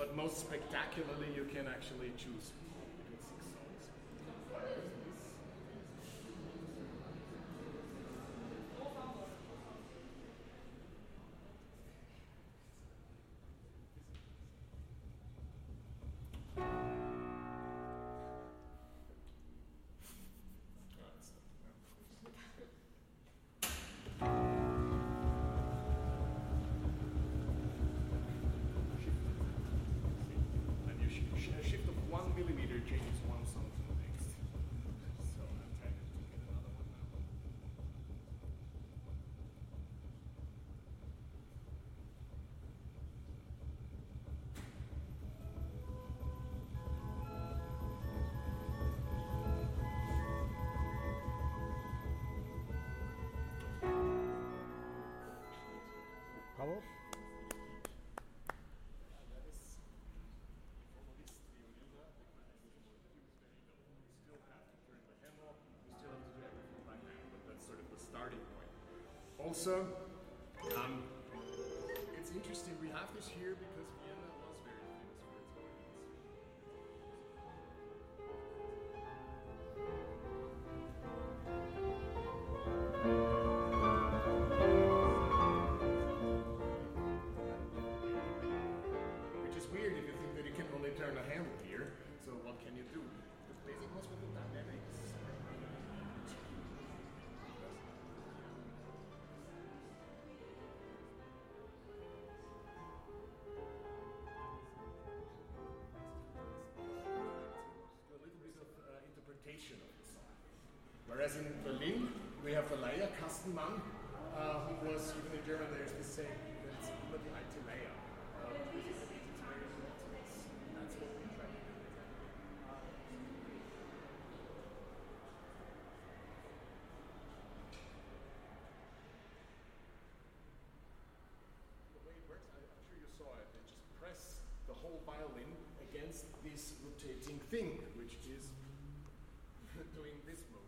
but most spectacularly, you can actually choose starting point. Also, um, it's interesting, we have this here because interpretation of the song. Whereas in Berlin, we have the Leia Kastenmann, uh, who was, even in German, there's the same, it's immer die alte Leier. That's what we try. The way it works, I, I'm sure you saw it. They just press the whole violin against this rotating thing, which is doing this motion.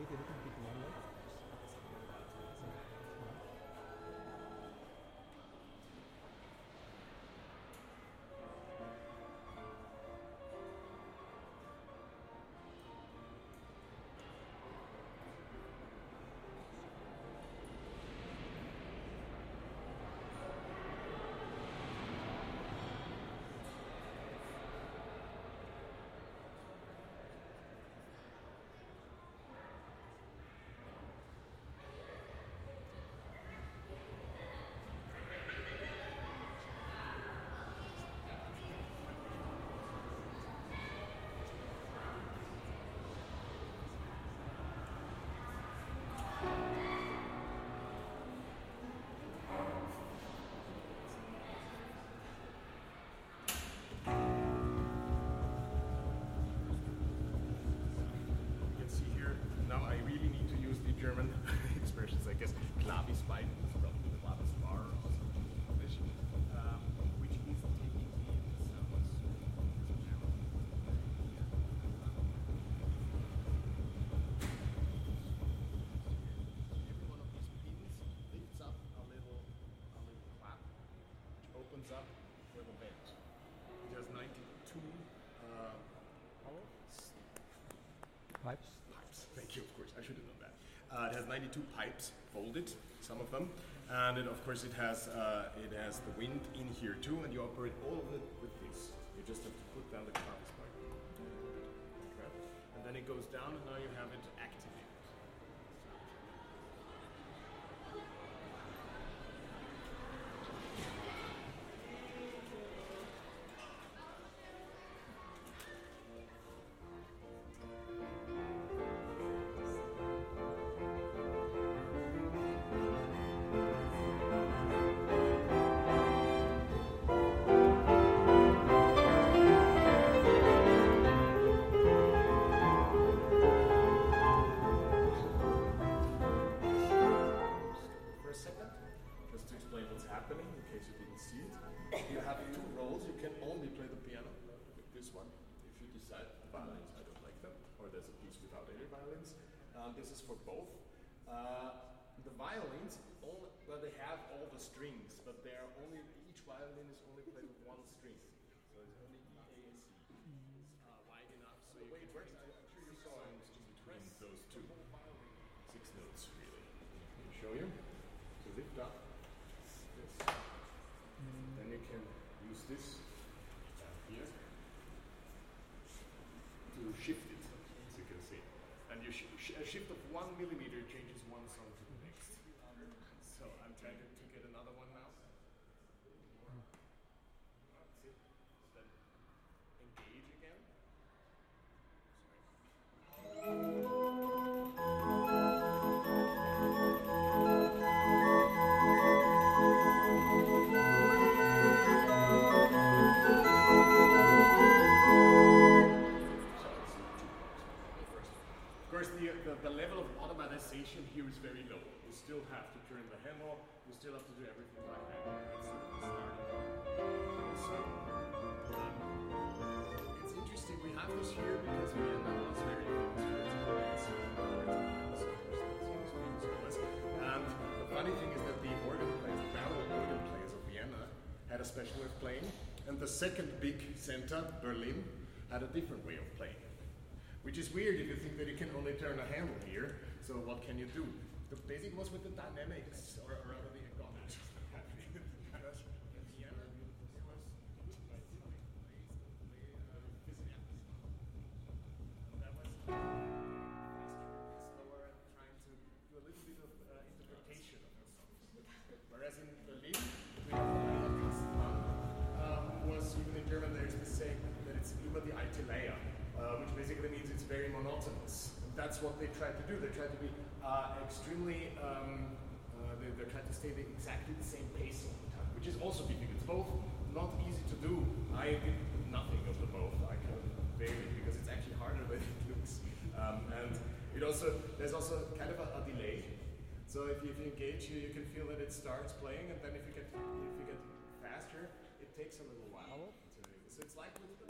Played a little opens up for the. It has 92 uh, pipes. pipes. Thank you, of course. I should have known that. Uh, it has 92 pipes folded, some of them, and of course it has uh, it has the wind in here too, and you operate all of it with this. You just have to put down the compass point, okay. and then it goes down, and now you have it for both. Uh, the violins, only, well, they have all the strings, but they are only each violin is only played with one string. So it's only E, A, and C. Uh, wide enough so the way it works, I'm sure you saw it in between those two. Six notes, really. Let me show you. So lift up this. Then you can use this down here to shift it, as you can see. And you sh- a shift of one millimeter changes one song to the next. So I'm trying to, Uh, um, funny thing is that the organ players, the barrel organ players of Vienna had a special way of playing, and the second big center, Berlin, had a different way of playing. Which is weird if you think that you can only turn a handle here. So what can you do? The basic was with the dynamics, or, or rather the über die alte Leier, uh, which basically means it's very monotonous. And that's what they try to do. They try to be uh, extremely, um, uh, they, they're trying to stay the, exactly the same pace all the time, which is also difficult. It's both not easy to do. I did nothing of the both. I kind of because it's actually harder than it looks. Um, and it also there's also kind of a, a delay. So if you, if you engage here, you can feel that it starts playing, and then if you get if you get faster, it takes a little while. Until So it's like with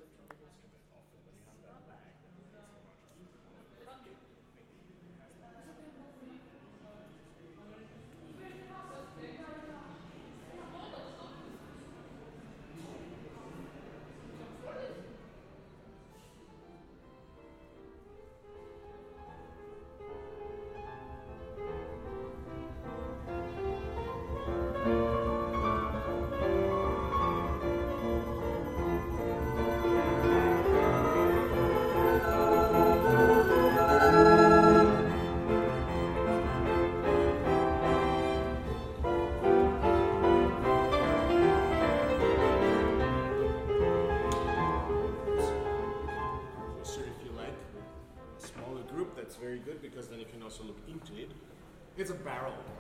barrel organ.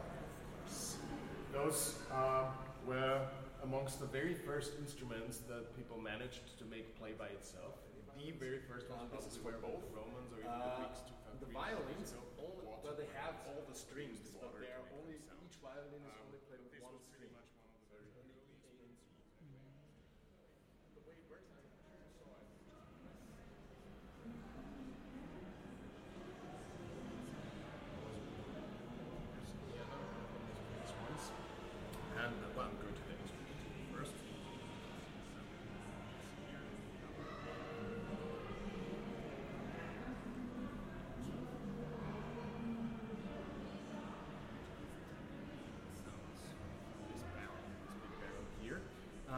Those uh, were amongst the very first instruments that people managed to make play by itself. The very first one, this is for both Romans or even the Greeks took the three violins, years ago. only, well, they have all the strings, but water they are only each violin is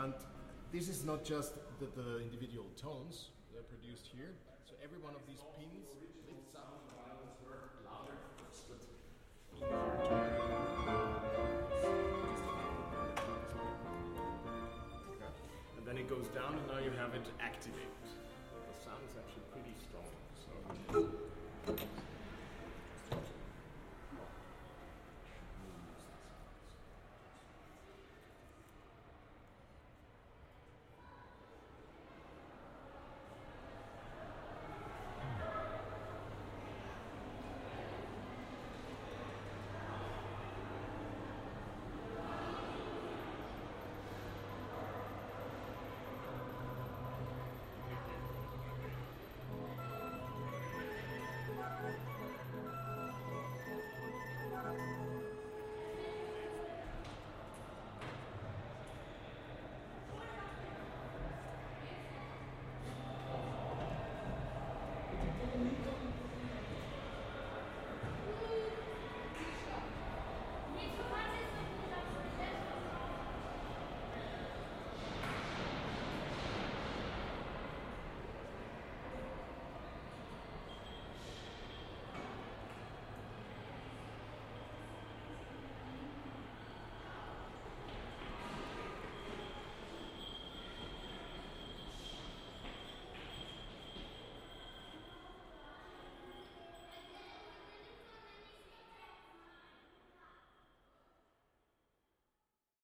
And this is not just the, the individual tones that are produced here. So every one of these pins lifts up louder. And then it goes down, and now you have it activated. The sound is actually pretty strong. So.